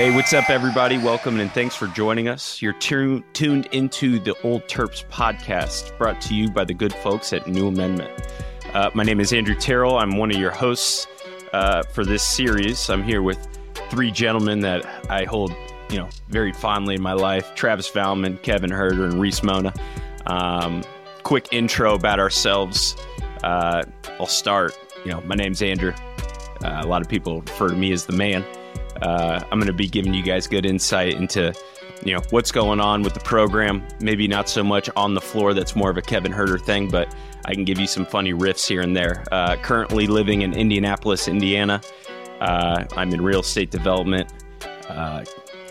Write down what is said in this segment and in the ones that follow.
Hey, what's up, everybody? Welcome and thanks for joining us. You're tu- tuned into the Old Terps podcast, brought to you by the good folks at New Amendment. Uh, my name is Andrew Terrell. I'm one of your hosts uh, for this series. I'm here with three gentlemen that I hold, you know, very fondly in my life: Travis Valmon, Kevin Huerter, and Reese Mona. Um, quick intro about ourselves. Uh, I'll start. You know, my name's Andrew. Uh, a lot of people refer to me as the man. Uh, I'm going to be giving you guys good insight into, you know, what's going on with the program. Maybe not so much on the floor. That's more of a Kevin Huerter thing, but I can give you some funny riffs here and there. Uh, currently living in Indianapolis, Indiana. Uh, I'm in real estate development. Uh,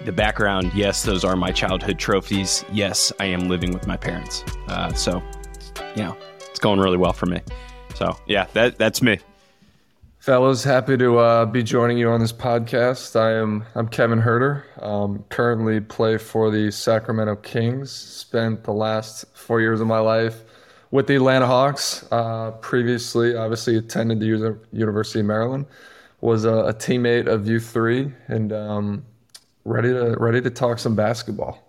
the background, yes, those are my childhood trophies. Yes, I am living with my parents. Uh, so, you know, it's going really well for me. So, yeah, that that's me. Fellows, happy to uh, be joining you on this podcast. I am I'm Kevin Huerter. Um, currently play for the Sacramento Kings. Spent the last four years of my life with the Atlanta Hawks. Uh, previously, obviously attended the University of Maryland. Was a, a teammate of U three and um, ready to ready to talk some basketball.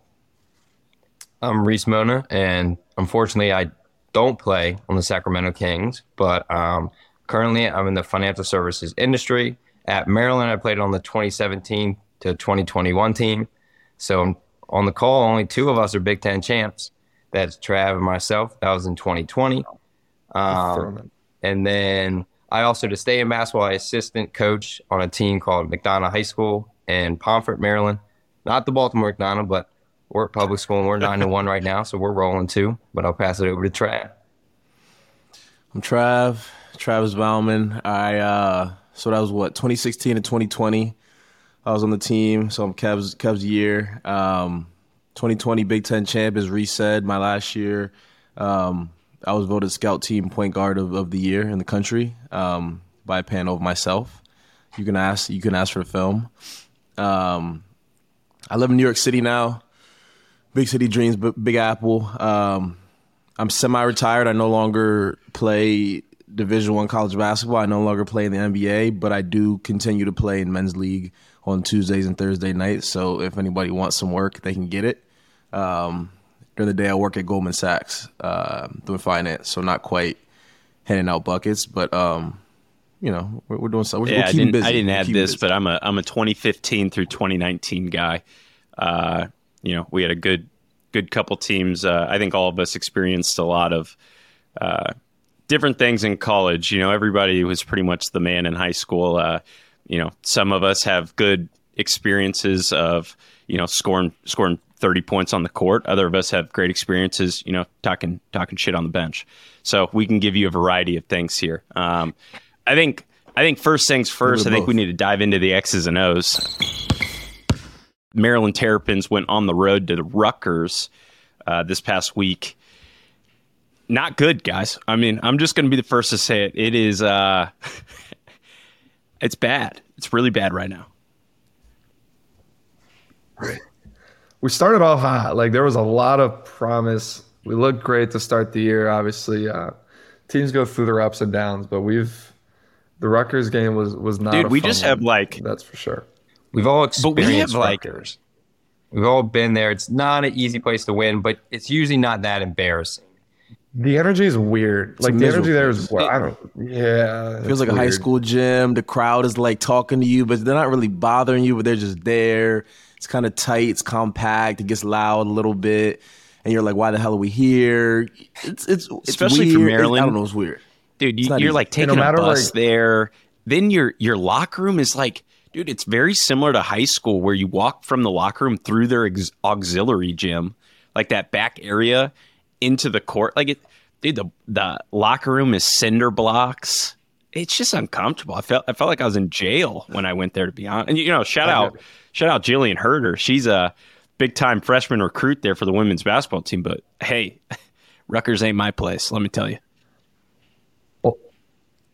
I'm Reese Mona, and unfortunately, I don't play on the Sacramento Kings, but um, Currently, I'm in the financial services industry. At Maryland, I played on the 2017 to 2021 team. So on the call, only two of us are Big Ten champs. That's Trav and myself. That was in 2020. Um, and then I also, to stay in basketball, I assistant coach on a team called McDonough High School in Pomfret, Maryland. Not the Baltimore McDonough, but we're at public school and we're nine to one right now, so we're rolling too. But I'll pass it over to Trav. I'm Trav. Travis Valmon. I uh, so that was what 2016 and 2020. I was on the team, so I'm Kev's Kev's year. Um, 2020 Big Ten champ, Reese said, my last year. Um, I was voted scout team point guard of, of the year in the country um, by a panel of myself. You can ask you can ask for the film. Um, I live in New York City now. Big city dreams, Big Apple. Um, I'm semi-retired. I no longer play Division One college basketball. I no longer play in the NBA, but I do continue to play in men's league on Tuesdays and Thursday nights. So if anybody wants some work, they can get it. Um, during the day, I work at Goldman Sachs uh, doing finance, so not quite handing out buckets, but um, you know we're, we're doing something. We're, yeah, we're I didn't, busy. I didn't add this, busy. but I'm a I'm a 2015 through 2019 guy. Uh, you know, we had a good good couple teams. Uh, I think all of us experienced a lot of uh, different things in college. You know, everybody was pretty much the man in high school. Uh, you know, some of us have good experiences of you know scoring scoring 30 points on the court. Other of us have great experiences, you know, talking talking shit on the bench. So we can give you a variety of things here. Um, I think I think first things first. I think we need to dive into the X's and O's. Maryland Terrapins went on the road to the Rutgers uh, this past week not good, guys. I mean, I'm just going to be the first to say it. It is, uh, it's bad. It's really bad right now. Right. We started off hot. Like there was a lot of promise. We looked great to start the year. Obviously, uh, teams go through their ups and downs, but we've the Rutgers game was was not. Dude, we just one. have like that's for sure. We've all experienced we have Rutgers. Like, we've all been there. It's not an easy place to win, but it's usually not that embarrassing. The energy is weird. It's like the energy there is. Well, I don't. Yeah, feels like weird. a high school gym. The crowd is like talking to you, but they're not really bothering you. But they're just there. It's kind of tight. It's compact. It gets loud a little bit, and you're like, "Why the hell are we here?" It's it's, it's especially weird. for Maryland. It's, I don't know. It's weird, dude. You, are like taking no a bus like, there. Then your your locker room is like, dude. It's very similar to high school where you walk from the locker room through their ex- auxiliary gym, like that back area into the court. Like it, dude, the the locker room is cinder blocks. It's just uncomfortable. I felt I felt like I was in jail when I went there. To be honest, and you know, shout out shout out Jillian Huerter. She's a big time freshman recruit there for the women's basketball team. But hey, Rutgers ain't my place. Let me tell you. Well,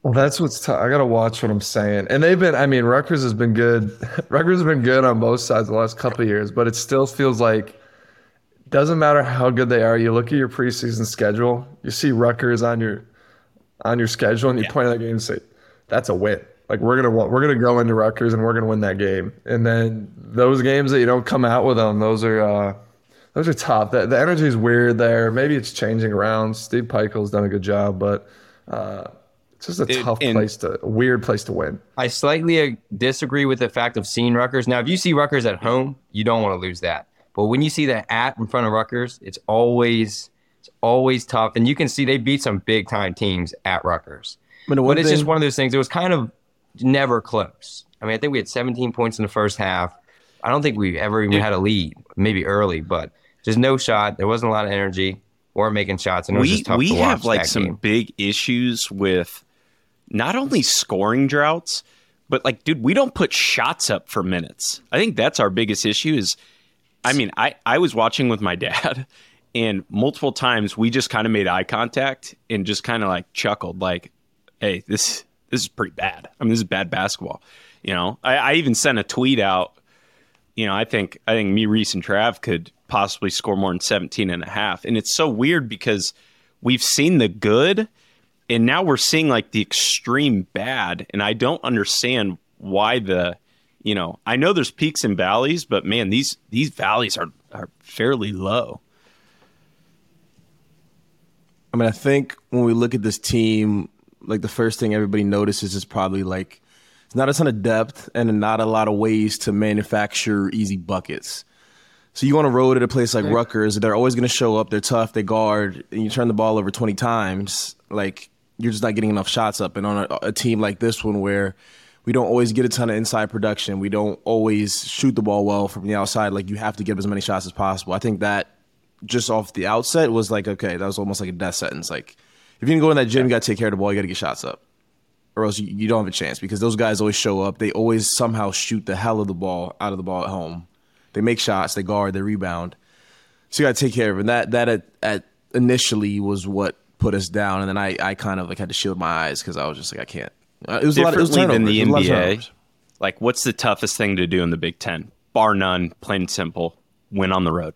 well, that's what's. T- I gotta watch what I'm saying. And they've been. I mean, Rutgers has been good. Rutgers has been good on both sides the last couple years, but it still feels like doesn't matter how good they are. You look at your preseason schedule, you see Rutgers on your on your schedule, and you yeah. point at that game and say, "That's a win." Like we're gonna we're gonna go into Rutgers and we're gonna win that game. And then those games that you don't come out with them, those are uh, those are tough. The, the energy is weird there. Maybe it's changing around. Steve Pikiell's done a good job, but uh, it's just a It- tough place to a weird place to win. I slightly uh, disagree with the fact of seeing Rutgers. Now, if you see Rutgers at home, you don't want to lose that. But when you see the at in front of Rutgers, it's always it's always tough. And you can see they beat some big time teams at Rutgers. I mean, But it's just one of those things. It was kind of never close. I mean, I think we had 17 points in the first half. I don't think we ever even had a lead, maybe early, but just no shot. There wasn't a lot of energy. weren't making shots, and it was we just tough we to watch have like some game. big issues with not only scoring droughts, but like, dude, we don't put shots up for minutes. I think that's our biggest issue. Is I mean, I I was watching with my dad, and multiple times we just kind of made eye contact and just kind of like chuckled, like, "Hey, this this is pretty bad. I mean, this is bad basketball." You know, I, I even sent a tweet out you know, I think I think me, Reese, and Trav could possibly score more than 17 and a half. And it's so weird because we've seen the good and now we're seeing like the extreme bad. And I don't understand why the you know, I know there's peaks and valleys, but man, these these valleys are are fairly low. I mean, I think when we look at this team, like the first thing everybody notices is probably like it's not a ton of depth and not a lot of ways to manufacture easy buckets. So you on a road at a place like Rutgers, they're always going to show up. They're tough. They guard, and you turn the ball over twenty times. Like you're just not getting enough shots up. And on a, a team like this one, where we don't always get a ton of inside production, we don't always shoot the ball well from the outside. Like you have to get as many shots as possible. I think that just off the outset was like okay, that was almost like a death sentence. Like if you can go in that gym, you got to take care of the ball. You got to get shots up, or else you, you don't have a chance because those guys always show up. They always somehow shoot the hell of the ball out of the ball at home. They make shots, they guard, they rebound. So you got to take care of it. And that that at, at initially was what put us down, and then I, I kind of like had to shield my eyes because I was just like I can't. Uh, It was a lot. Of, it was Differently than the It was a lot of NBA. Like, what's the toughest thing to do in the Big Ten? Bar none, plain and simple. Win on the road.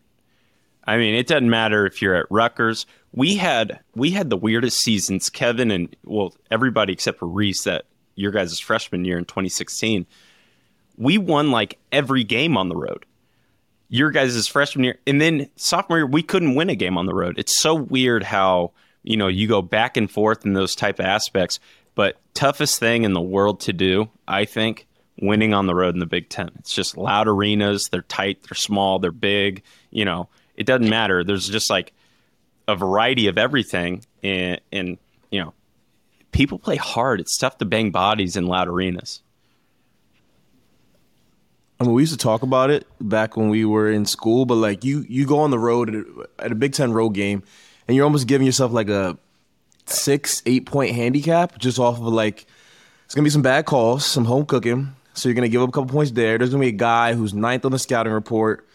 I mean, it doesn't matter if you're at Rutgers. We had we had the weirdest seasons. Kevin and well, everybody except for Reese that your guys' freshman year in 2016. We won like every game on the road. Your guys' freshman year, and then sophomore year, we couldn't win a game on the road. It's so weird how you know you go back and forth in those type of aspects. But toughest thing in the world to do, I think, winning on the road in the Big Ten. It's just loud arenas. They're tight. They're small. They're big. You know, it doesn't matter. There's just like a variety of everything, and, and you know, people play hard. It's tough to bang bodies in loud arenas. I mean, we used to talk about it back when we were in school, but like you, you go on the road at a, at a Big Ten road game, and you're almost giving yourself like a six, eight point handicap just off of like it's gonna be some bad calls, some home cooking. So you're gonna give up a couple points there. There's gonna be a guy who's ninth on the scouting report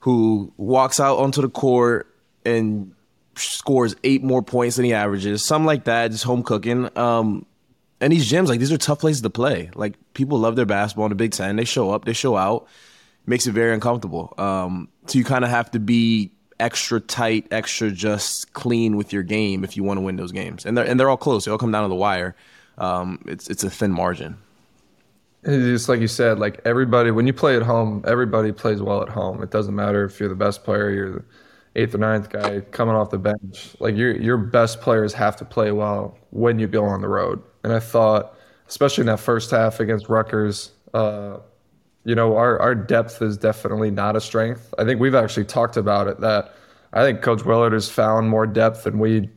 who walks out onto the court and scores eight more points than he averages, something like that. Just home cooking. Um, and these gyms, like these are tough places to play. Like people love their basketball in the Big Ten. They show up, they show out. Makes it very uncomfortable. Um, so you kind of have to be extra tight, extra just clean with your game if you want to win those games. And they're and they're all close. They all come down to the wire. Um, it's it's a thin margin. It's just like you said, like everybody, when you play at home, everybody plays well at home. It doesn't matter if you're the best player, you're the eighth or ninth guy coming off the bench. Like your your best players have to play well when you go on the road. And I thought, especially in that first half against Rutgers, uh, you know, our, our depth is definitely not a strength. I think we've actually talked about it that I think Coach Willard has found more depth than we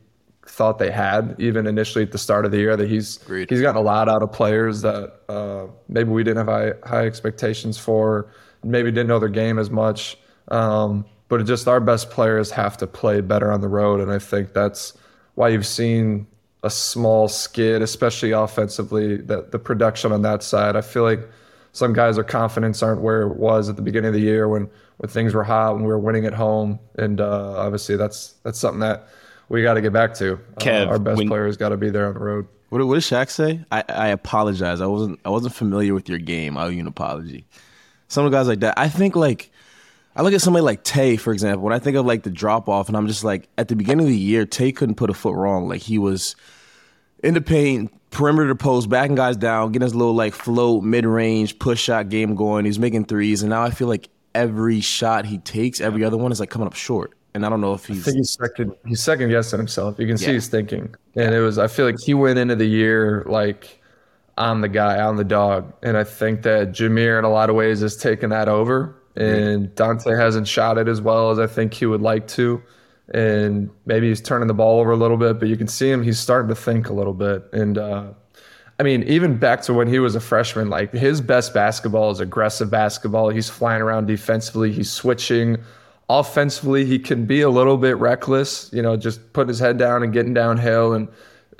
thought they had, even initially at the start of the year. That he's Agreed. he's gotten a lot out of players that uh, maybe we didn't have high, high expectations for, maybe didn't know their game as much. Um, but it just our best players have to play better on the road, and I think that's why you've seen a small skid, especially offensively. That the production on that side, I feel like some guys' their confidence aren't where it was at the beginning of the year when when things were hot when we were winning at home, and uh, obviously that's that's something that we got to get back to. Uh, our best when- players got to be there on the road. What, did- what did Shaq say? I, I apologize. I wasn't I wasn't familiar with your game. I owe you an apology. Some of the guys like that. I think like I look at somebody like Tay, for example. When I think of like the drop off, and I'm just like at the beginning of the year, Tay couldn't put a foot wrong. Like he was in the paint, perimeter post, backing guys down, getting his little like float, mid range, push shot game going. He's making threes, and now I feel like every shot he takes, every other one is like coming up short. And I don't know if he's. I think he's second. He's second guessing himself. You can see he's thinking, and it was. I feel like he went into the year like, I'm the guy, I'm the dog, and I think that Jahmir in a lot of ways has taken that over, and Dante hasn't shot it as well as I think he would like to, and maybe he's turning the ball over a little bit, but you can see him. He's starting to think a little bit, and. uh I mean, even back to when he was a freshman, like his best basketball is aggressive basketball. He's flying around defensively. He's switching. Offensively, he can be a little bit reckless. You know, just putting his head down and getting downhill and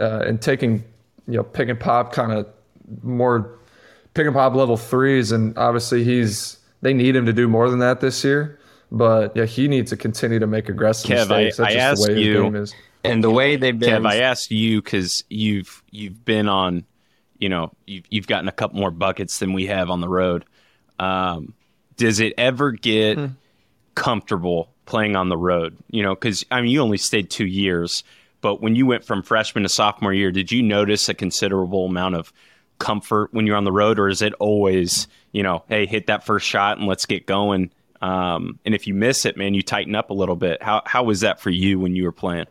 uh, and taking you know pick and pop kind of more pick and pop level threes. And obviously, he's they need him to do more than that this year. But yeah, he needs to continue to make aggressive Kev, mistakes. That's I, I just the way you, his game is. And the way they've been. Kev, I asked you because you've you've been on you know you've, you've gotten a couple more buckets than we have on the road. Um, does it ever get hmm. comfortable playing on the road? You know, because I mean, you only stayed two years, but when you went from freshman to sophomore year, did you notice a considerable amount of comfort when you're on the road, or is it always you know, hey, hit that first shot and let's get going? Um, and if you miss it, man, you tighten up a little bit. How how was that for you when you were playing?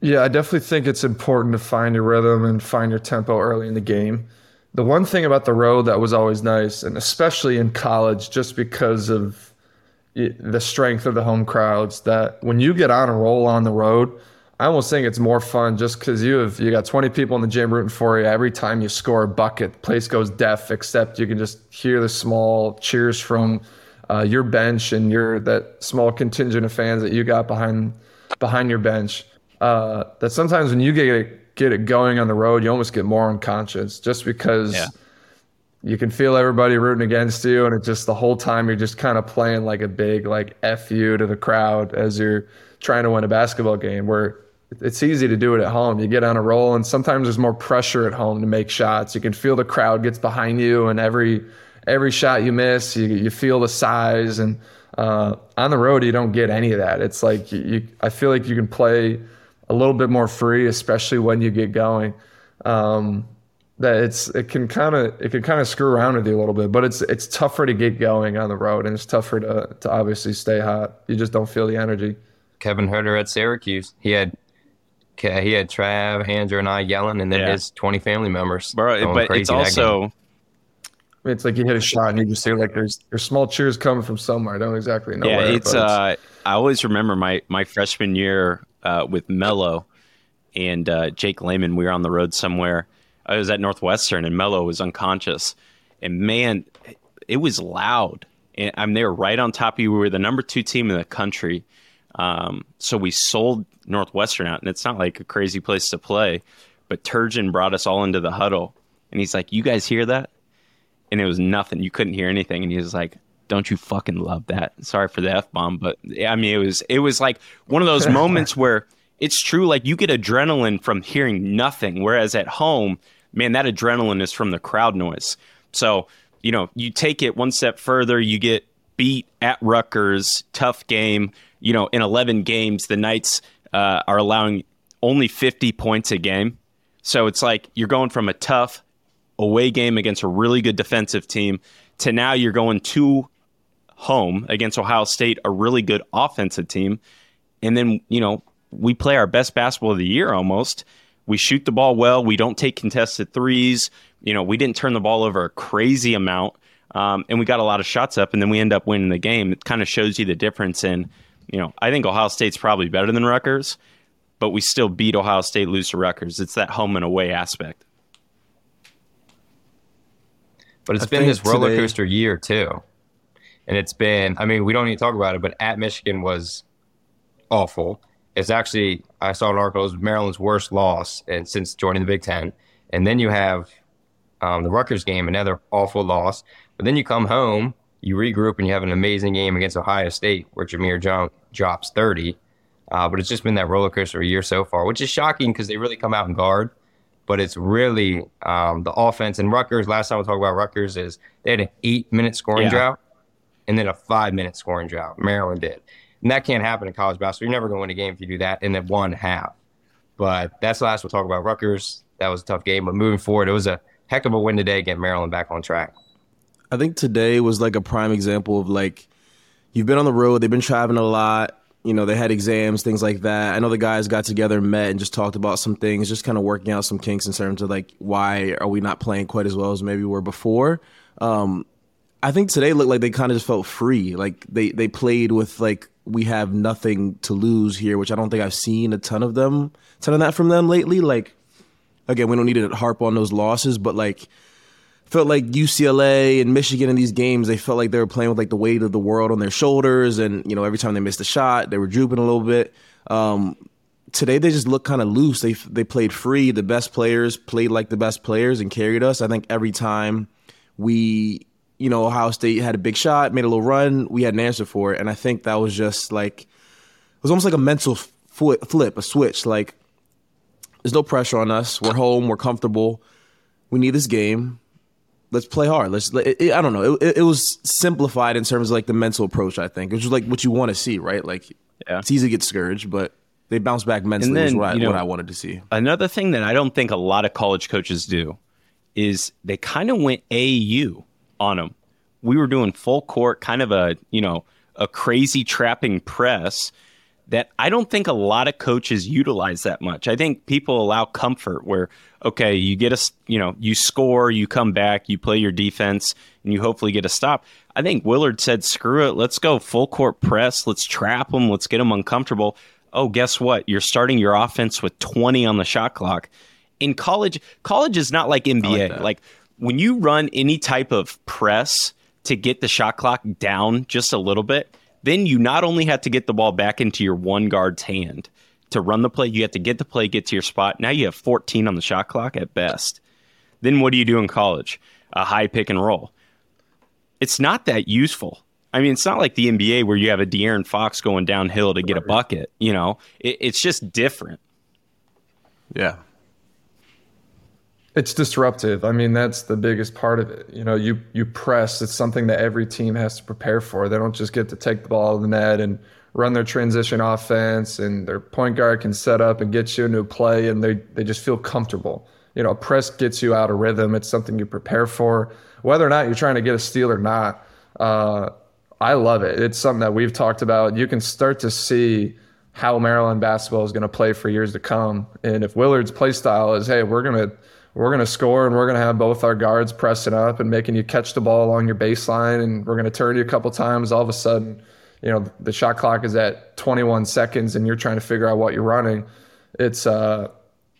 Yeah, I definitely think it's important to find your rhythm and find your tempo early in the game. The one thing about the road that was always nice, and especially in college, just because of the strength of the home crowds, that when you get on a roll on the road, I almost think it's more fun just because you have you got 20 people in the gym rooting for you. Every time you score a bucket, place goes deaf. Except you can just hear the small cheers from uh, your bench and your that small contingent of fans that you got behind behind your bench uh, that sometimes when you get it, get it going on the road, you almost get more unconscious just because yeah. you can feel everybody rooting against you, and it just the whole time you're just kind of playing like a big like f you to the crowd as you're trying to win a basketball game. Where it's easy to do it at home. You get on a roll, and sometimes there's more pressure at home to make shots. You can feel the crowd gets behind you, and every every shot you miss, you you feel the size. And uh, on the road, you don't get any of that. It's like you, you I feel like you can play a little bit more free, especially when you get going. Um, that it's it can kind of it can kind of screw around with you a little bit, but it's it's tougher to get going on the road, and it's tougher to to obviously stay hot. You just don't feel the energy. Kevin Huerter at Syracuse, he had he had Trav, Andrew, and I yelling, and then yeah. his twenty family members. Bro, but it's also it's like you hit a shot and you just hear like there's there's small cheers coming from somewhere. I don't exactly know. Yeah, where, it's, it's uh I always remember my my freshman year uh, with Melo and uh, Jake Layman. We were on the road somewhere. I was at Northwestern, and Melo was unconscious. And man, it was loud. And I'm there right on top of you. We were the number two team in the country. Um, so we sold Northwestern out, and it's not like a crazy place to play. But Turgeon brought us all into the huddle, and he's like, "You guys hear that?" And it was nothing. You couldn't hear anything. And he was like, don't you fucking love that? Sorry for the f bomb, but I mean, it was it was like one of those moments where it's true. Like you get adrenaline from hearing nothing, whereas at home, man, that adrenaline is from the crowd noise. So you know, you take it one step further, you get beat at Rutgers, tough game. You know, in 11 games, the Knights uh, are allowing only 50 points a game. So it's like you're going from a tough away game against a really good defensive team to now you're going to home against Ohio State, a really good offensive team. And then, you know, we play our best basketball of the year almost. We shoot the ball well. We don't take contested threes. You know, we didn't turn the ball over a crazy amount. Um, and we got a lot of shots up, and then we end up winning the game. It kind of shows you the difference in, you know, I think Ohio State's probably better than Rutgers, but we still beat Ohio State, lose to Rutgers. It's that home and away aspect. But it's I been this roller coaster year too and it's been i mean we don't need to talk about it but at michigan was awful it's actually i saw an article it was maryland's worst loss and since joining the big ten and then you have um, the Rutgers game another awful loss but then you come home you regroup and you have an amazing game against ohio state where Jahmir Young drops 30 uh, but it's just been that roller coaster year so far which is shocking because they really come out and guard but it's really um, the offense and Rutgers. Last time we talked about Rutgers is they had an eight minute scoring yeah. drought and then a five minute scoring drought. Maryland did. And that can't happen in college basketball. You're never going to win a game if you do that in the one half. But that's the last we'll talk about Rutgers. That was a tough game, but moving forward, it was a heck of a win today, get Maryland back on track. I think today was like a prime example of like you've been on the road, they've been traveling a lot. You know, they had exams, things like that. I know the guys got together, met, and just talked about some things, just kind of working out some kinks in terms of like why are we not playing quite as well as maybe we were before. Um, I think today looked like they kind of just felt free. Like they they played with like we have nothing to lose here, which I don't think I've seen a ton of them, ton of that from them lately. Like again, we don't need to harp on those losses, but like felt like UCLA and Michigan in these games, they felt like they were playing with like the weight of the world on their shoulders, and you know every time they missed a shot, they were drooping a little bit. Um, today they just looked kind of loose. They they played free. The best players played like the best players and carried us. I think every time we you know, Ohio State had a big shot, made a little run, we had an answer for it. And I think that was just like, it was almost like a mental flip, a switch. Like, there's no pressure on us. We're home, we're comfortable. We need this game. Let's play hard. Let's. It, it, I don't know. It, it, was simplified in terms of like the mental approach. I think, which is like what you want to see, right? Like, yeah. it's easy to get discouraged, but they bounce back mentally. Then, is what, I, know, what I wanted to see. Another thing that I don't think a lot of college coaches do is they kind of went AU on them. We were doing full court, kind of a, you know, a crazy trapping press that I don't think a lot of coaches utilize that much. I think people allow comfort where, okay, you get a, you know, you score, you come back, you play your defense, and you hopefully get a stop. I think Willard said, screw it, let's go full court press, let's trap them, let's get them uncomfortable. Oh, guess what? You're starting your offense with 20 on the shot clock. In college, college is not like NBA. like, like when you run any type of press to get the shot clock down just a little bit, then you not only have to get the ball back into your one guard's hand to run the play, you have to get the play, get to your spot. Now you have 14 on the shot clock at best. Then what do you do in college? A high pick and roll. It's not that useful. I mean, it's not like the NBA where you have a De'Aaron Fox going downhill to get a bucket. You know, it, it's just different. Yeah, it's disruptive. I mean, that's the biggest part of it. You know, you you press. It's something that every team has to prepare for. They don't just get to take the ball out of the net and run their transition offense, and their point guard can set up and get you into a play, and they they just feel comfortable. You know, a press gets you out of rhythm. It's something you prepare for, whether or not you're trying to get a steal or not. Uh, I love it. It's something that we've talked about. You can start to see how Maryland basketball is going to play for years to come. And if Willard's play style is, hey, we're going to we're going to score and we're going to have both our guards pressing up and making you catch the ball along your baseline and we're going to turn you a couple times all of a sudden you know the shot clock is at 21 seconds and you're trying to figure out what you're running it's uh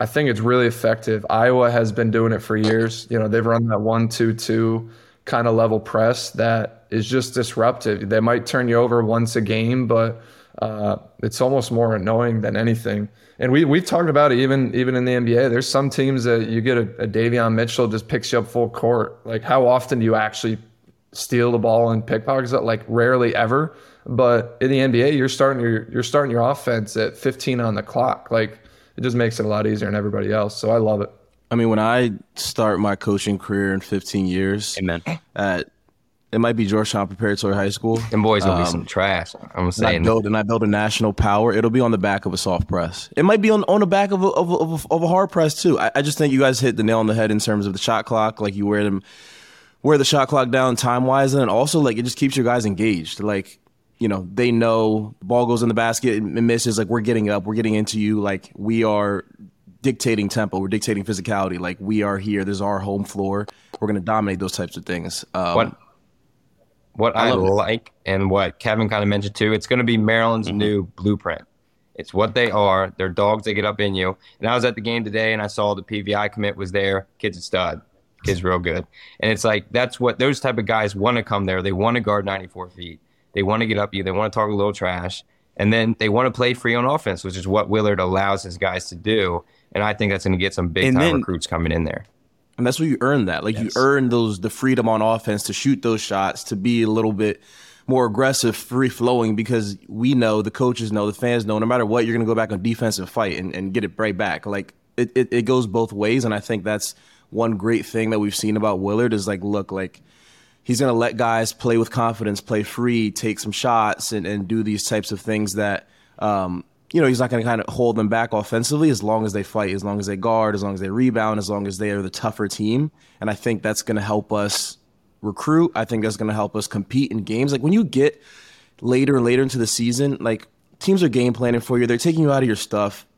I think it's really effective. Iowa has been doing it for years. You know, they've run that one two two kind of level press that is just disruptive. They might turn you over once a game, but uh, it's almost more annoying than anything and we we've talked about it even even in the NBA. There's some teams that you get a, a Davion Mitchell just picks you up full court. Like how often do you actually steal the ball and pickpockets? Like rarely ever. But in the NBA, you're starting your you're starting your offense at 15 on the clock. Like it just makes it a lot easier than everybody else. So I love it. I mean, when I start my coaching career in 15 years, amen. At it might be Georgetown Preparatory High School. And boys will um, be some trash. I'm saying. And I, build, and I build a national power. It'll be on the back of a soft press. It might be on, on the back of a, of a, of a, of a hard press too. I, I, just think you guys hit the nail on the head in terms of the shot clock. Like you wear them, wear the shot clock down time wise, and also like it just keeps your guys engaged. Like you know they know the ball goes in the basket and misses. Like we're getting up, we're getting into you. Like we are dictating tempo, we're dictating physicality. Like we are here. This is our home floor. We're going to dominate those types of things. Um, what I, I like and what Kevin kind of mentioned too, it's going to be Maryland's mm-hmm. new blueprint. It's what they are. They're dogs. They get up in you. And I was at the game today, and I saw the PVI commit was there. Kid's a stud. Kid's real good. And it's like that's what those type of guys want to come there. They want to guard 94 feet. They want to get up you. They want to talk a little trash, and then they want to play free on offense, which is what Willard allows his guys to do. And I think that's going to get some big time recruits coming in there. And that's where you earn that. Like yes. you earn those the freedom on offense to shoot those shots, to be a little bit more aggressive, free flowing, because we know the coaches know, the fans know, no matter what, you're gonna go back on defense and fight and, and get it right back. Like it, it, it goes both ways. And I think that's one great thing that we've seen about Willard is like, look, like he's gonna let guys play with confidence, play free, take some shots and, and do these types of things that um, you know, he's not going to kind of hold them back offensively as long as they fight, as long as they guard, as long as they rebound, as long as they are the tougher team. And I think that's going to help us recruit. I think that's going to help us compete in games. Like when you get later and later into the season, like teams are game planning for you. They're taking you out of your stuff.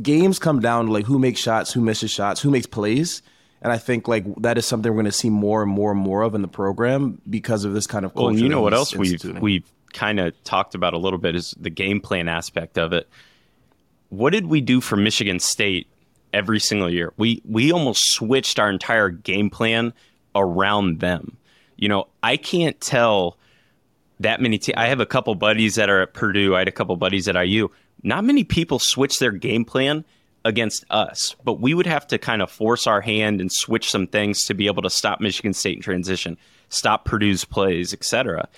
Games come down to like who makes shots, who misses shots, who makes plays. And I think like that is something we're going to see more and more and more of in the program because of this kind of culture. Well, you know what else we've we've kind of talked about a little bit is the game plan aspect of it. What did we do for Michigan State every single year? We we almost switched our entire game plan around them. You know, I can't tell that many. Te- I have a couple buddies that are at Purdue. I had a couple buddies at IU. Not many people switch their game plan against us, but we would have to kind of force our hand and switch some things to be able to stop Michigan State in transition, stop Purdue's plays, etc.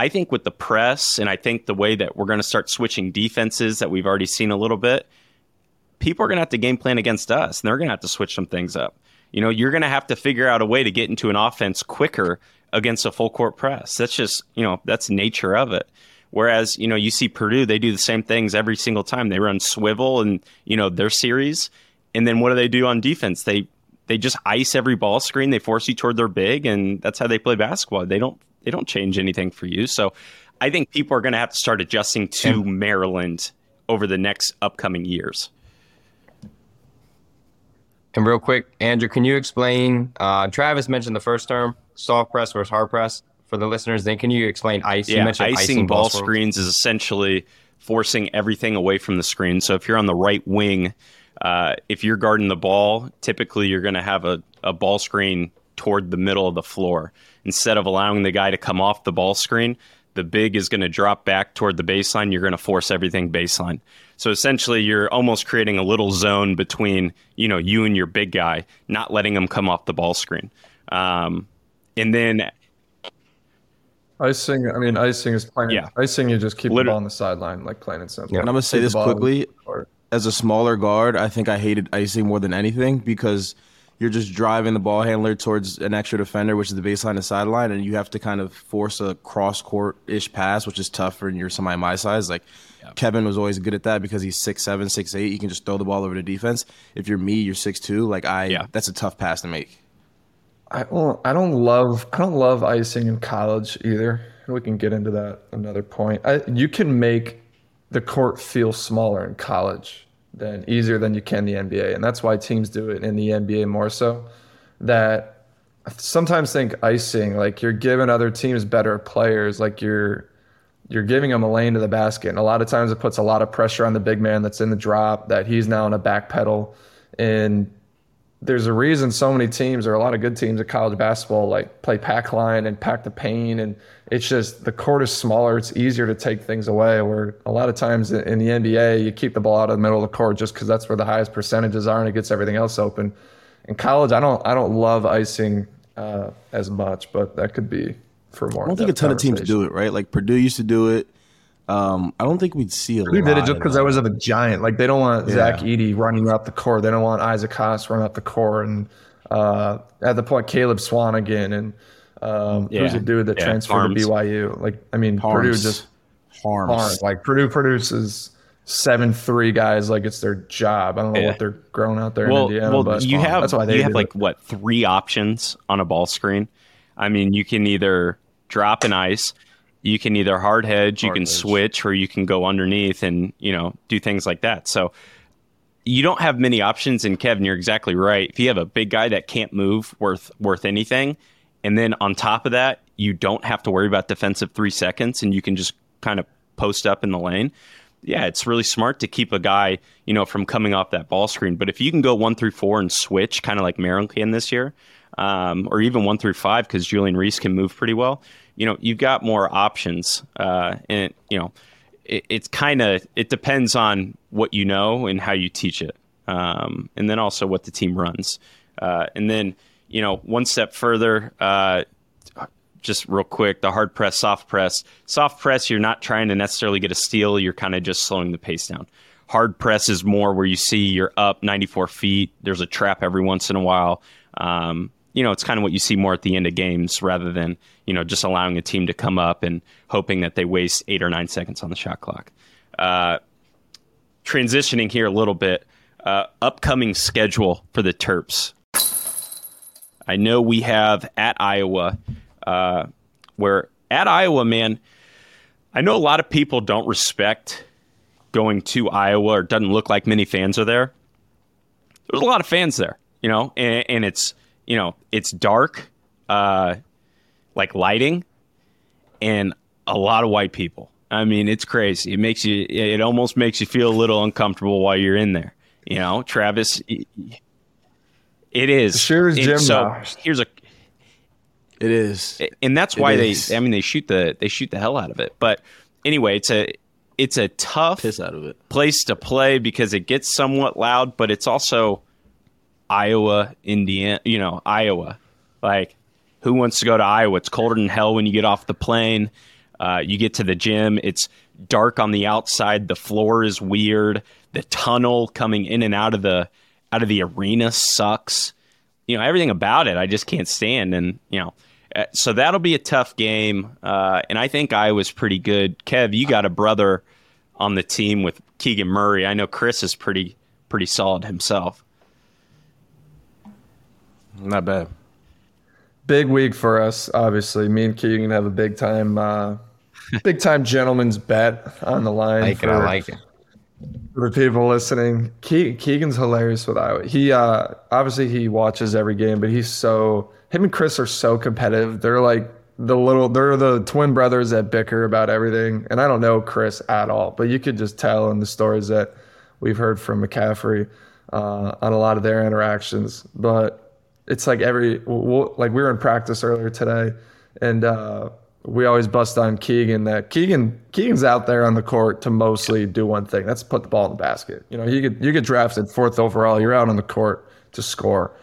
I think with the press, and I think the way that we're going to start switching defenses that we've already seen a little bit, people are going to have to game plan against us, and they're going to have to switch some things up. You know, you're going to have to figure out a way to get into an offense quicker against a full court press. That's just, you know, that's nature of it. Whereas, you know, you see Purdue, they do the same things every single time. They run swivel and, you know, their series. And then what do they do on defense? They they just ice every ball screen. They force you toward their big, and that's how they play basketball. They don't they don't change anything for you. So I think people are going to have to start adjusting to Maryland over the next upcoming years. And real quick, Andrew, can you explain? Uh, Travis mentioned the first term, soft press versus hard press for the listeners. Then can you explain ice? Yeah, icing, icing, ball, ball screens is essentially forcing everything away from the screen. So if you're on the right wing, uh, if you're guarding the ball, typically you're going to have a, a ball screen toward the middle of the floor. Instead of allowing the guy to come off the ball screen, the big is going to drop back toward the baseline. You're going to force everything baseline. So essentially, you're almost creating a little zone between you know you and your big guy, not letting him come off the ball screen. Um, and then icing. I mean, icing is playing. Yeah. icing. You just keep Literally. the ball on the sideline, like plain and simple. Yeah. And I'm gonna say this quickly. As a smaller guard, I think I hated icing more than anything because you're just driving the ball handler towards an extra defender, which is the baseline and sideline, and you have to kind of force a cross court ish pass, which is tough for you're somebody my size. Like yep. Kevin was always good at that because he's six seven, six eight. You can just throw the ball over to defense. If you're me, you're six two. Like I, yeah. that's a tough pass to make. I don't, I don't love I don't love icing in college either. We can get into that another point. I, you can make the court feel smaller in college than easier than you can the NBA, and that's why teams do it in the NBA more so. That I sometimes think icing like you're giving other teams better players, like you're you're giving them a lane to the basket, and a lot of times it puts a lot of pressure on the big man that's in the drop that he's now in a back pedal, and there's a reason so many teams or a lot of good teams at college basketball like play pack line and pack the paint and it's just the court is smaller. It's easier to take things away where a lot of times in the nba you keep the ball out of the middle of the court just because that's where the highest percentages are and it gets everything else open. In college i don't i don't love icing uh, as much but that could be for more i don't think a ton of teams do it right? Like purdue used to do it um, I don't think we'd see a Who did it just because I was of a giant. Like they don't want yeah. Zach Edey running up the core. They don't want Isaac Haas running up the core, And uh, at the point, Caleb Swanigan and um, yeah. who's a dude that yeah. transferred Haarms. to BYU. Like I mean, Haarms. Purdue just Haarms. Haarms. Like Purdue produces seven three guys like it's their job. I don't know what they're growing out there well, in Indiana. Well, but you have that's why they you have like it. what three options on a ball screen. I mean, you can either drop an ice you can either hard hedge, hard you can hedge. switch, or you can go underneath and you know do things like that. So you don't have many options. And Kevin, you're exactly right. If you have a big guy that can't move worth worth anything, and then on top of that, you don't have to worry about defensive three seconds, and you can just kind of post up in the lane. Yeah, it's really smart to keep a guy, you know, from coming off that ball screen. But if you can go one through four and switch, kind of like Maryland can this year, um, or even one through five, because Julian Reese can move pretty well, you know you've got more options uh, and you know it, it's kind of it depends on what you know and how you teach it um, and then also what the team runs. Uh, and then you know one step further uh, just real quick the hard press soft press. Soft press you're not trying to necessarily get a steal you're kind of just slowing the pace down. Hard press is more where you see you're up 94 feet there's a trap every once in a while um, you know, it's kind of what you see more at the end of games rather than, you know, just allowing a team to come up and hoping that they waste eight or nine seconds on the shot clock. Uh, transitioning here a little bit, uh, upcoming schedule for the Terps. I know we have at Iowa, uh, where at Iowa, man, I know a lot of people don't respect going to Iowa or doesn't look like many fans are there. There's a lot of fans there, you know, and, and it's you know it's dark, uh, like lighting, and a lot of white people. I mean, it's crazy. It makes you. It almost makes you feel a little uncomfortable while you're in there. You know, Travis. It is. Sure as And Jim So now. here's a It is. and that's why they i mean they shoot the they shoot the hell out of it but anyway it's a it's a tough Piss out of it. place to play because it gets somewhat loud but it's also iowa indiana you know iowa. Like who wants to go to iowa? It's colder than hell when you get off the plane. Uh, you get to the gym. It's dark on the outside. The floor is weird. The tunnel coming in and out of the out of the arena sucks. You know everything about it I just can't stand. And you know uh, so that'll be a tough game. Uh, and I think Iowa's pretty good. Kev you got a brother on the team with Keegan Murray. I know Kris is pretty pretty solid himself Not bad. Big week for us, obviously. Me and Keegan have a big time, uh, big time gentleman's bet on the line. I like it. for, I like it. for the people listening. Ke- Keegan's hilarious with Iowa. He uh, obviously he watches every game, but he's so him and Kris are so competitive. They're like the little they're the twin brothers that bicker about everything. And I don't know Kris at all, but you could just tell in the stories that we've heard from McCaffery uh, on a lot of their interactions. But it's like every we'll, like we were in practice earlier today, and uh, we always bust on Keegan that Keegan Keegan's out there on the court to mostly do one thing. That's put the ball in the basket. You know, you get you get drafted fourth overall. You're out on the court to score.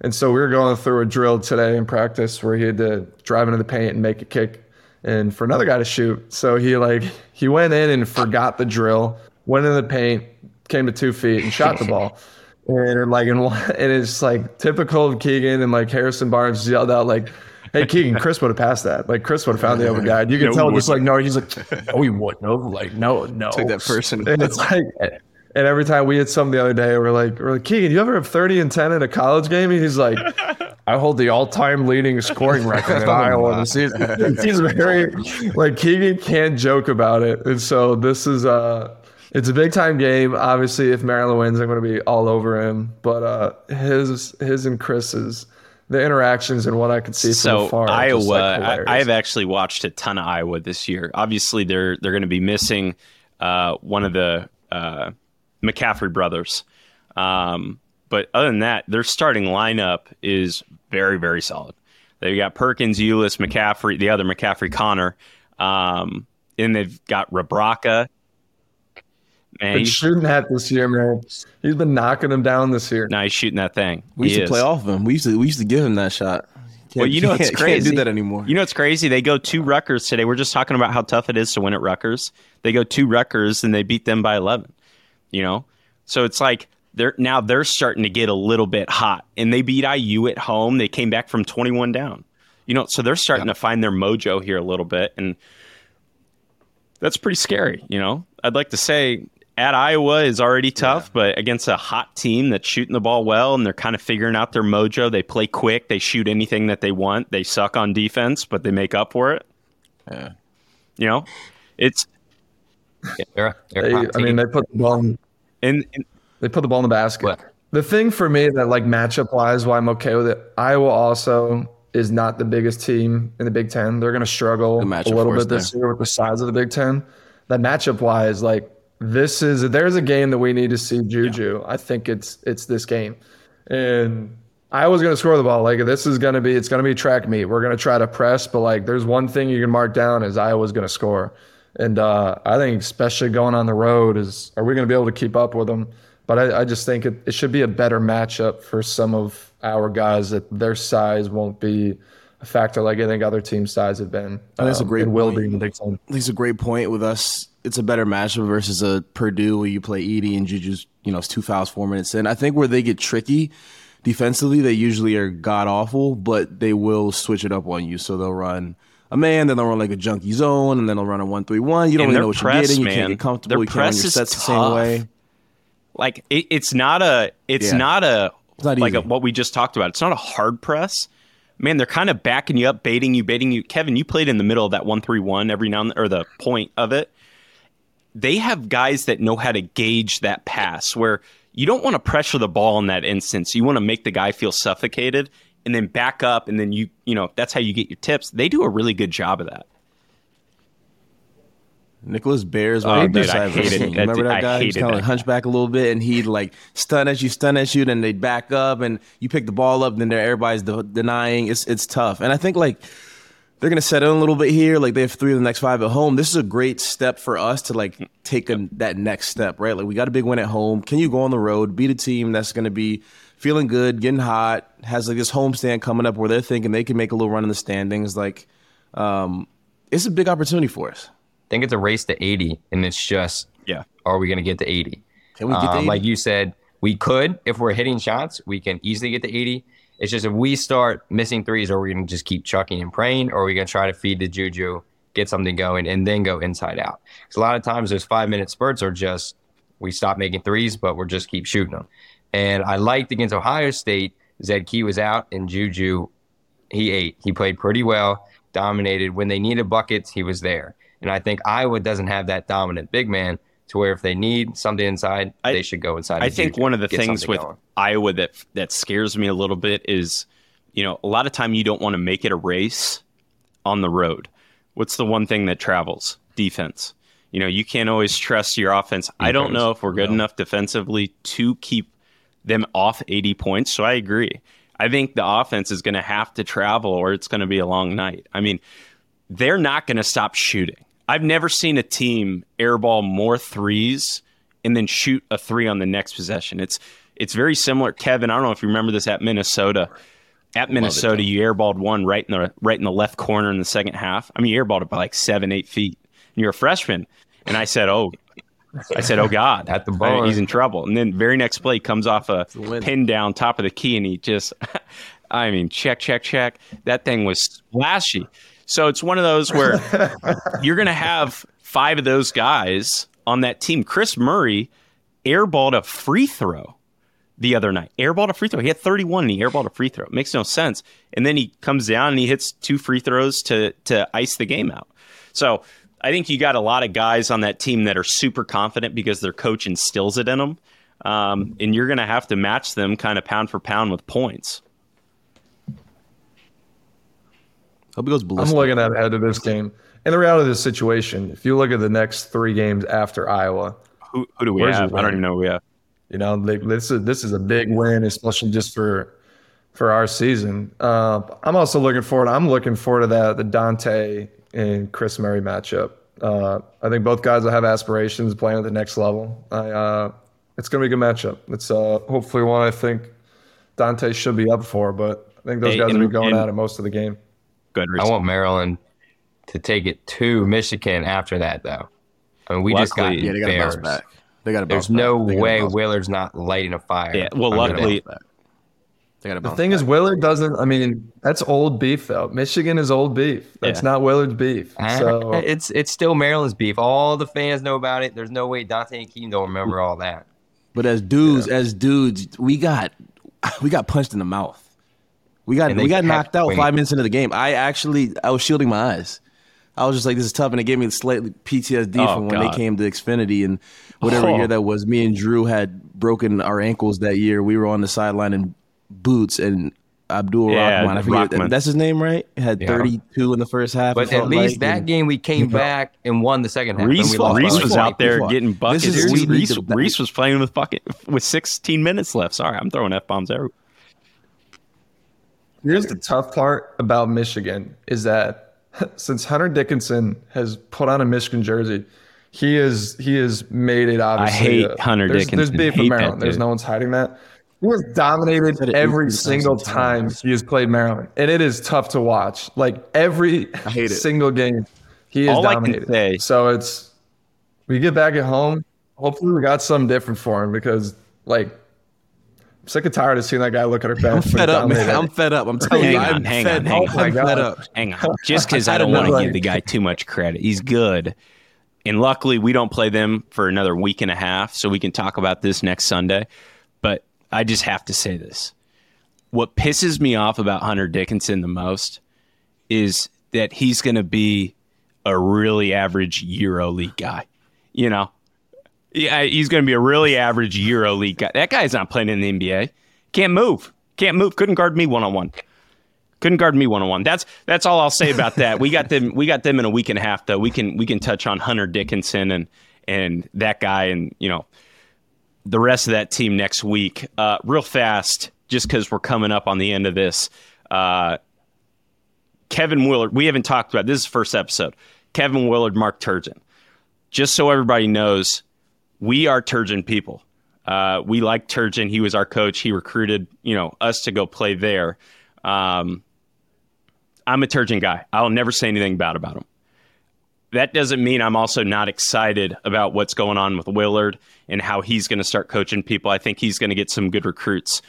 And so we were going through a drill today in practice where he had to drive into the paint and make a kick, and for another guy to shoot. So he like he went in and forgot the drill, went in the paint, came to two feet and shot the ball. And like and and it's like typical of Keegan and like Harrison Barnes yelled out like, "Hey Keegan, Kris would have passed that. Like Kris would have found the open guy." You can No, tell he just like no, he's like, "No, he wouldn't have." Like no, no. Take that person. And it's like, and every time we had some the other day, we're like, we're like, Keegan, you ever have 30 and 10 in a college game? And he's like, I hold the all-time leading scoring record in Iowa this season. He's very like Keegan can't joke about it, and so this is uh it's a big time game. Obviously, if Maryland wins, I'm going to be all over him. But uh, his his and Kris's the interactions and what I could see so are Iowa, like, I. Have actually watched a ton of Iowa this year. Obviously, they're they're going to be missing uh, one of the uh, McCaffery brothers, um, but other than that, their starting lineup is very very solid. They've got Perkins, Ulis, McCaffery, the other McCaffery, Connor, um, and they've got Rebraca. Man, been shooting that this year, man. He's been knocking him down this year. now he's shooting that thing. We used He to play off of him. We used to we used to give him that shot. Can't, Well, you know what's can't, crazy? Can't do that anymore. You know it's crazy? They go two Rutgers today. We're just talking about how tough it is to win at Rutgers. They go two Rutgers and they beat them by eleven. You know, so it's like they're now they're starting to get a little bit hot, and they beat IU at home. They came back from twenty one down. You know, so they're starting to find their mojo here a little bit, and that's pretty scary. You know, I'd like to say at Iowa is already tough, but against a hot team that's shooting the ball well and they're kind of figuring out their mojo. They play quick. They shoot anything that they want. They suck on defense, but they make up for it. Yeah. You know, it's Yeah, they're, they're They, I mean, they put the ball. In, and, and They put the ball in the basket. What? The thing for me that like matchup wise, why I'm okay with it, Iowa also is not the biggest team in the Big Ten. They're going to struggle a little bit this year with the size of the Big Ten. That matchup wise, like this is there's a game that we need to see Juju. I think it's it's this game, and Iowa's going to score the ball. Like this is going to be it's going to be track meet. We're going to try to press, but like there's one thing you can mark down is Iowa's going to score. And uh, I think especially going on the road is are we going to be able to keep up with them? But I, I just think it, it should be a better matchup for some of our guys that their size won't be a factor like I think other team size have been. Oh, that's a um, great and will point. be in the Big Ten. I think a great point with us. It's a better matchup versus a Purdue where you play Edey and Juju's, you know, it's two fouls, four minutes in. I think where they get tricky defensively, they usually are god awful, but they will switch it up on you. So they'll run a man, then they'll run like a junkie zone, and then they'll run a one three one. You don't And really know what press, you're getting. You can't get comfortable. their you can't run press your is sets the tough. same way. Like it, it's not a it's Yeah. not a It's not like a, what we just talked about. It's not a hard press. Man, they're kind of backing you up, baiting you, baiting you. Kevin, you played in the middle of that one three one every now and or the point of it. They have guys that know how to gauge that pass where you don't want to pressure the ball in that instance. You want to make the guy feel suffocated and then back up and then you you know, that's how you get your tips. They do a really good job of that. Nicholas Baer's, Oh, right? dude, I hated. That Remember that guy? He's kind of hunchback a little bit, and he'd like stun at you, stun at you, then they'd back up, and you pick the ball up, then they're, everybody's de- denying. It's it's tough, and I think like they're gonna set in a little bit here. Like they have three of the next five at home. This is a great step for us to like take a, that next step, right? Like we got a big win at home. Can you go on the road, beat a team that's gonna be feeling good, getting hot, has like this homestand coming up where they're thinking they can make a little run in the standings? Like, um, it's a big opportunity for us. I think it's a race to 80, and it's just, Yeah. are we going to get to 80? Can we get to Um, 80? Like you said, we could if we're hitting shots, we can easily get to 80. It's just if we start missing threes, are we going to just keep chucking and praying, or are we going to try to feed the juju, get something going, and then go inside out? Because a lot of times those five minute spurts are just we stop making threes, but we're just keep shooting them. And I liked against Ohio State, Zed Key was out, and Juju he ate. He played pretty well, dominated. When they needed buckets, he was there. And I think Iowa doesn't have that dominant big man to where if they need something inside, I- they should go inside. I think one of the things with going. Iowa that that scares me a little bit is, you know, a lot of time you don't want to make it a race on the road. What's the one thing that travels? Defense. You know, you can't always trust your offense. I don't know if we're good enough defensively to keep them off 80 points. So I agree. I think the offense is going to have to travel or it's going to be a long night. I mean, they're not going to stop shooting. I've never seen a team airball more threes and then shoot a three on the next possession. It's it's very similar. Kevin, I don't know if you remember this at Minnesota. At Minnesota, you airballed one right in the right in the left corner in the second half. I mean, you airballed it by like seven, eight feet. And you're a freshman, and I said, "Oh, I said, oh God, At the bar. he's in trouble." And then very next play comes off a a pin down top of the key, and he just, I mean, check, check, check. That thing was splashy. So it's one of those where you're going to have five of those guys on that team. Kris Murray airballed a free throw the other night. Airballed a free throw. He had 31 and he airballed a free throw. It makes no sense. And then he comes down and he hits two free throws to to ice the game out. So I think you got a lot of guys on that team that are super confident because their coach instills it in them. Um, and you're going to have to match them kind of pound for pound with points. Hope he goes I'm looking at ahead of this game. And the reality of the situation, if you look at the next three games after Iowa, Who, who do we have? I don't even know who we have. you know, like, this is this is a big win, especially just for for our season. Uh, I'm also looking forward. I'm looking forward to that the Donta and Kris Murray matchup. Uh, I think both guys will have aspirations playing at the next level. I, uh, it's going to be a good matchup. It's uh, hopefully one I think Donta should be up for, but I think those Hey, guys and- will be going and- at it most of the game. Good. I want Maryland to take it to Michigan after that, though. I mean, we just got Luckily- yeah, they got to bounce Bears. back. They got to bounce There's no back. They gotta way. Willard's not lighting a fire. Yeah, well, luckily- that. They got to The thing back. is, Willard doesn't. I mean, that's old beef though. Michigan is old beef. That's Yeah. not Willard's beef. Ah, So it's it's still Maryland's beef. All the fans know about it. There's no way Donta and Keem don't remember all that. But as dudes, as dudes, we got we got punched in the mouth. We got we got knocked out five minutes into the game. I actually I was shielding my eyes. I was just like, this is tough, and it gave me slightly PTSD Oh, from when God. they came to Xfinity and whatever Oh. year that was. Me and Drew had broken our ankles that year. We were on the sideline in boots, and Abdul Yeah, Rahman, I forget Rahman. that's his name, right? Had Yeah. 32 in the first half. But at least like, that and- game we came back and won the second half. Reese, we lost Reese was out there Before. getting buckets. Reese, Reese, Reese was playing with bucket with 16 minutes left. Sorry, I'm throwing f bombs everywhere. Here's the tough part about Michigan is that since Hunter Dickinson has put on a Michigan jersey, he is he has made it obviously. hate uh, Hunter there's, Dickinson. There's beef in Maryland. There's no one's hiding that. He has dominated every single time times. he has played Maryland, and it is tough to watch. Like every single game, he is All I can say- so it's we get back at home. Hopefully, we got something different for him because like. I'm sick and tired of seeing that guy look at her bench. I'm fed up, man. I'm fed up. I'm telling Hang you, on, I'm hang fed on, hang up. on. I'm Oh fed up. Hang on. Just because I don't want to give the guy too much credit. He's good. and luckily, we don't play them for another week and a half, so we can talk about this next Sunday. But I just have to say this. What pisses me off about Hunter Dickinson the most is that he's going to be a really average Euro League guy. You know, yeah, he's going to be a really average Euro League guy. That guy's not playing in the NBA. Can't move. Can't move. Couldn't guard me one on one. Couldn't guard me one on one. That's that's all I'll say about that. we got them. We got them in a week and a half though. We can we can touch on Hunter Dickinson and and that guy and you know the rest of that team next week. Uh, real fast, just because we're coming up on the end of this. Uh, Kevin Willard. We haven't talked about this. Is the first episode. Kevin Willard, Mark Turgeon. Just so everybody knows, we are Turgeon people. Uh, we like Turgeon. He was our coach. He recruited, you know, us to go play there. Um, I'm a Turgeon guy. I'll never say anything bad about him. That doesn't mean I'm also not excited about what's going on with Willard and how he's going to start coaching people. I think he's going to get some good recruits.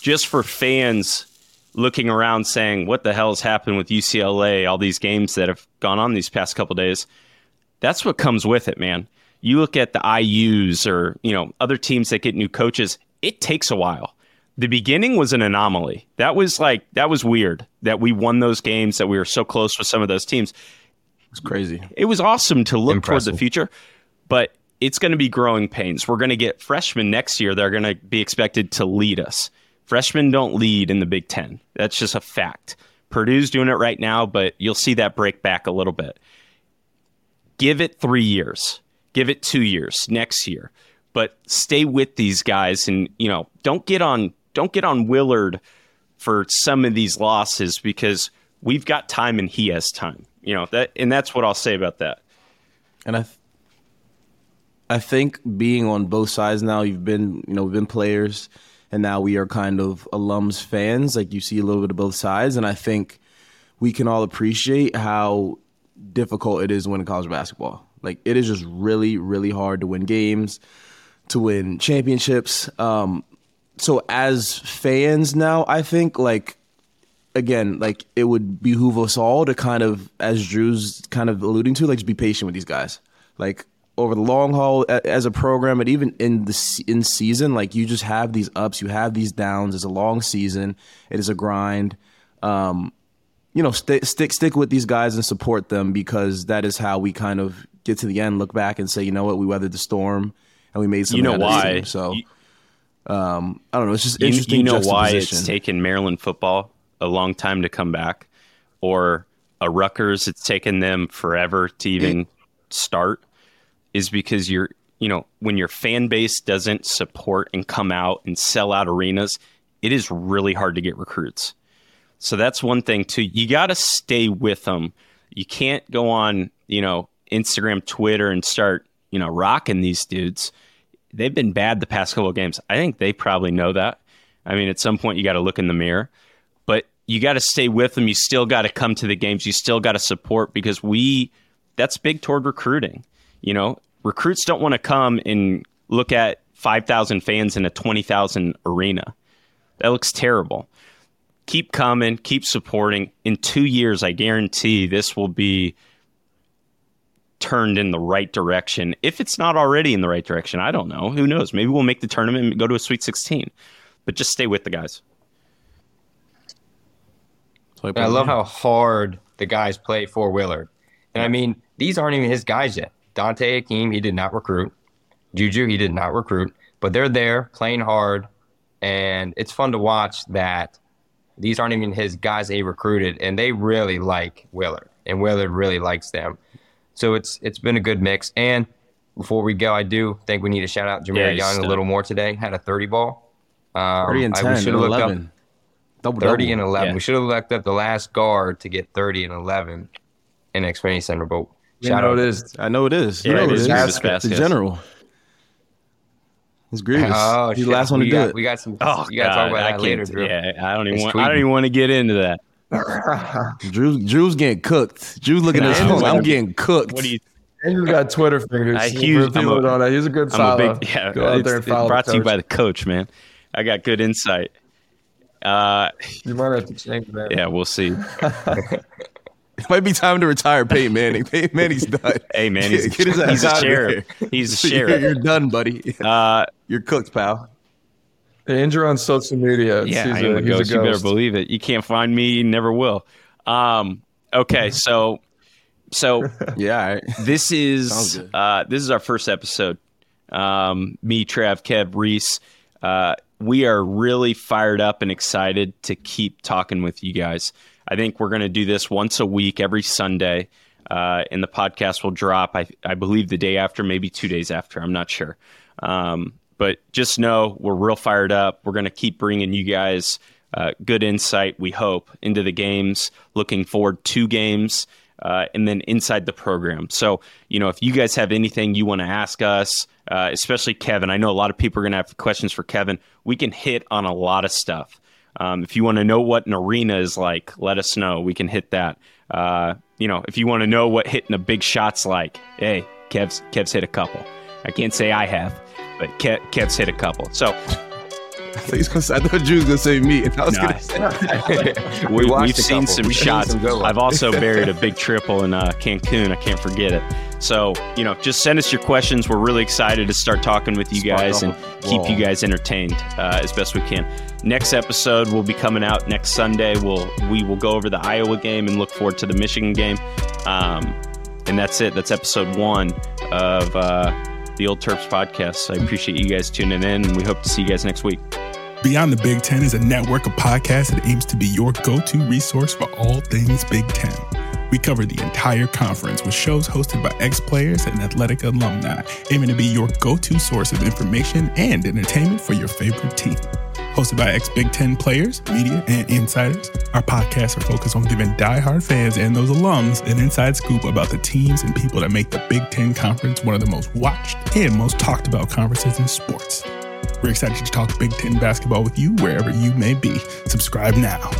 Just for fans looking around saying, what the hell has happened with UCLA, all these games that have gone on these past couple days, that's what comes with it, man. You look at the IUs or, you know, other teams that get new coaches, it takes a while the beginning was an anomaly. That was like that was weird that we won those games that we were so close with some of those teams. It's crazy. It was awesome to look Impressive. toward the future, but it's going to be growing pains. We're going to get freshmen next year. They're going to be expected to lead us. Freshmen don't lead in the Big Ten. That's just a fact. Purdue's doing it right now, but you'll see that break back a little bit. Give it three years. Give it two years next year. But stay with these guys and, you know, don't get on don't get on Willard for some of these losses because we've got time and he has time. You know, that and that's what I'll say about that. And I, th- I think being on both sides now, you've been, you know, we've been players, and now we are kind of alums fans. Like you see a little bit of both sides, and I think we can all appreciate how difficult it is to win college basketball. Like it is just really, really hard to win games, to win championships. Um, so as fans now, I think like again, like it would behoove us all to kind of, as Drew's kind of alluding to, like just be patient with these guys. Like over the long haul, as a program, and even in the in season, like you just have these ups, you have these downs. It's a long season. It is a grind. Um, you know, st- stick stick with these guys and support them because that is how we kind of get to the end, look back and say, you know what, we weathered the storm and we made some. You know out of this why? team. So um, I don't know. It's just you, interesting. you know why it's taken Maryland football a long time to come back, or a Rutgers it's taken them forever to even start, is because you're you know when your fan base doesn't support and come out and sell out arenas, it is really hard to get recruits. So that's one thing too. You got to stay with them. You can't go on you know Instagram, Twitter, and start you know rocking these dudes they've been bad the past couple of games. I think they probably know that. I mean, at some point you got to look in the mirror, but you got to stay with them. You still got to come to the games. You still got to support because we that's big toward recruiting. You know, recruits don't want to come and look at 5,000 fans in a 20,000 arena. That looks terrible. Keep coming, keep supporting. In 2 years, I guarantee this will be turned in the right direction. If it's not already in the right direction, I don't know. Who knows? Maybe we'll make the tournament and go to a Sweet 16. But just stay with the guys. So I love how hard the guys play for Willard. And I mean, these aren't even his guys yet. Donta Akeem, he did not recruit. Juju, he did not recruit. But they're there playing hard. And it's fun to watch that these aren't even his guys that he recruited. And they really like Willard. And Willard really likes them. So it's it's been a good mix. And before we go, I do think we need to shout out Yeah, Jahmir he's Young a little more today. Had a 30 ball. Um, 30 and I- we and should have looked up Double, 30 double. and 11. Yeah. We should have looked up the last guard to get 30 and 11 in Xfinity Center. But You shout know out. it is. I know it is. You Yeah, know it it is is. Grievous The general. It's Grievous. Oh, He's shit. the last one to we do got, it. We got some. Oh, you got to talk about I that later, can't- Drew. Yeah, I don't even He's want. I don't even want to get into that. Drew, Drew's getting cooked. Drew's looking at his phone. I'm- I'm getting cooked. What do you? Andrew's got Twitter fingers. I, huge, I'm a- don't know, he's a good I'm follow. a big yeah. Go out there and follow. brought to you by the coach, man. I got good insight. Uh, You might have to change that. yeah, we'll see. It might be time to retire Peyton Manning. Peyton Manning's done. Hey man, he's, Get his he's ass a out sheriff. here. He's a You're, sheriff. you're done, buddy. Uh, You're cooked, pal. Andrew on social media. yeah, he's I am a he's ghost. You better believe it. You can't find me. You never will. Um, okay, so so Yeah, this is uh, this is our first episode. Um, me, Trav, Kev, Reese. Uh, we are really fired up and excited to keep talking with you guys. I think we're going to do this once a week, every Sunday, uh, and the podcast will drop. I, I believe the day after, maybe two days after. I'm not sure. Um, but just know we're real fired up. We're going to keep bringing you guys uh, good insight, we hope, into the games. Looking forward to games uh, and then inside the program. So, you know, if you guys have anything you want to ask us, uh, especially Kevin, I know a lot of people are going to have questions for Kevin. We can hit on a lot of stuff. Um, if you want to know what an arena is like, let us know. We can hit that. Uh, you know, if you want to know what hitting a big shot's like, hey, Kev's Kev's hit a couple. I can't say I have, but Kev, Kev's hit a couple. So I thought, he was gonna say, I thought you was gonna say me, and I was Nah. gonna say we, watched we've seen couple. some We've seen shots. some. I've also buried a big triple in uh, Cancun. I can't forget it. So, you know, just send us your questions. We're really excited to start talking with you Spark guys and off keep wall. you guys entertained uh, as best we can. Next episode will be coming out next Sunday. We'll we will go over the Iowa game and look forward to the Michigan game. Um, and that's it. That's episode one of uh, the Old Terps podcast. I appreciate you guys tuning in, and we hope to see you guys next week. Beyond the Big Ten is a network of podcasts that aims to be your go to resource for all things Big Ten. We cover the entire conference with shows hosted by ex players and athletic alumni, aiming to be your go to source of information and entertainment for your favorite team. Hosted by ex Big Ten players, media, and insiders, our podcasts are focused on giving diehard fans and those alums an inside scoop about the teams and people that make the Big Ten Conference one of the most watched and most talked about conferences in sports. We're excited to talk Big Ten basketball with you wherever you may be. Subscribe now.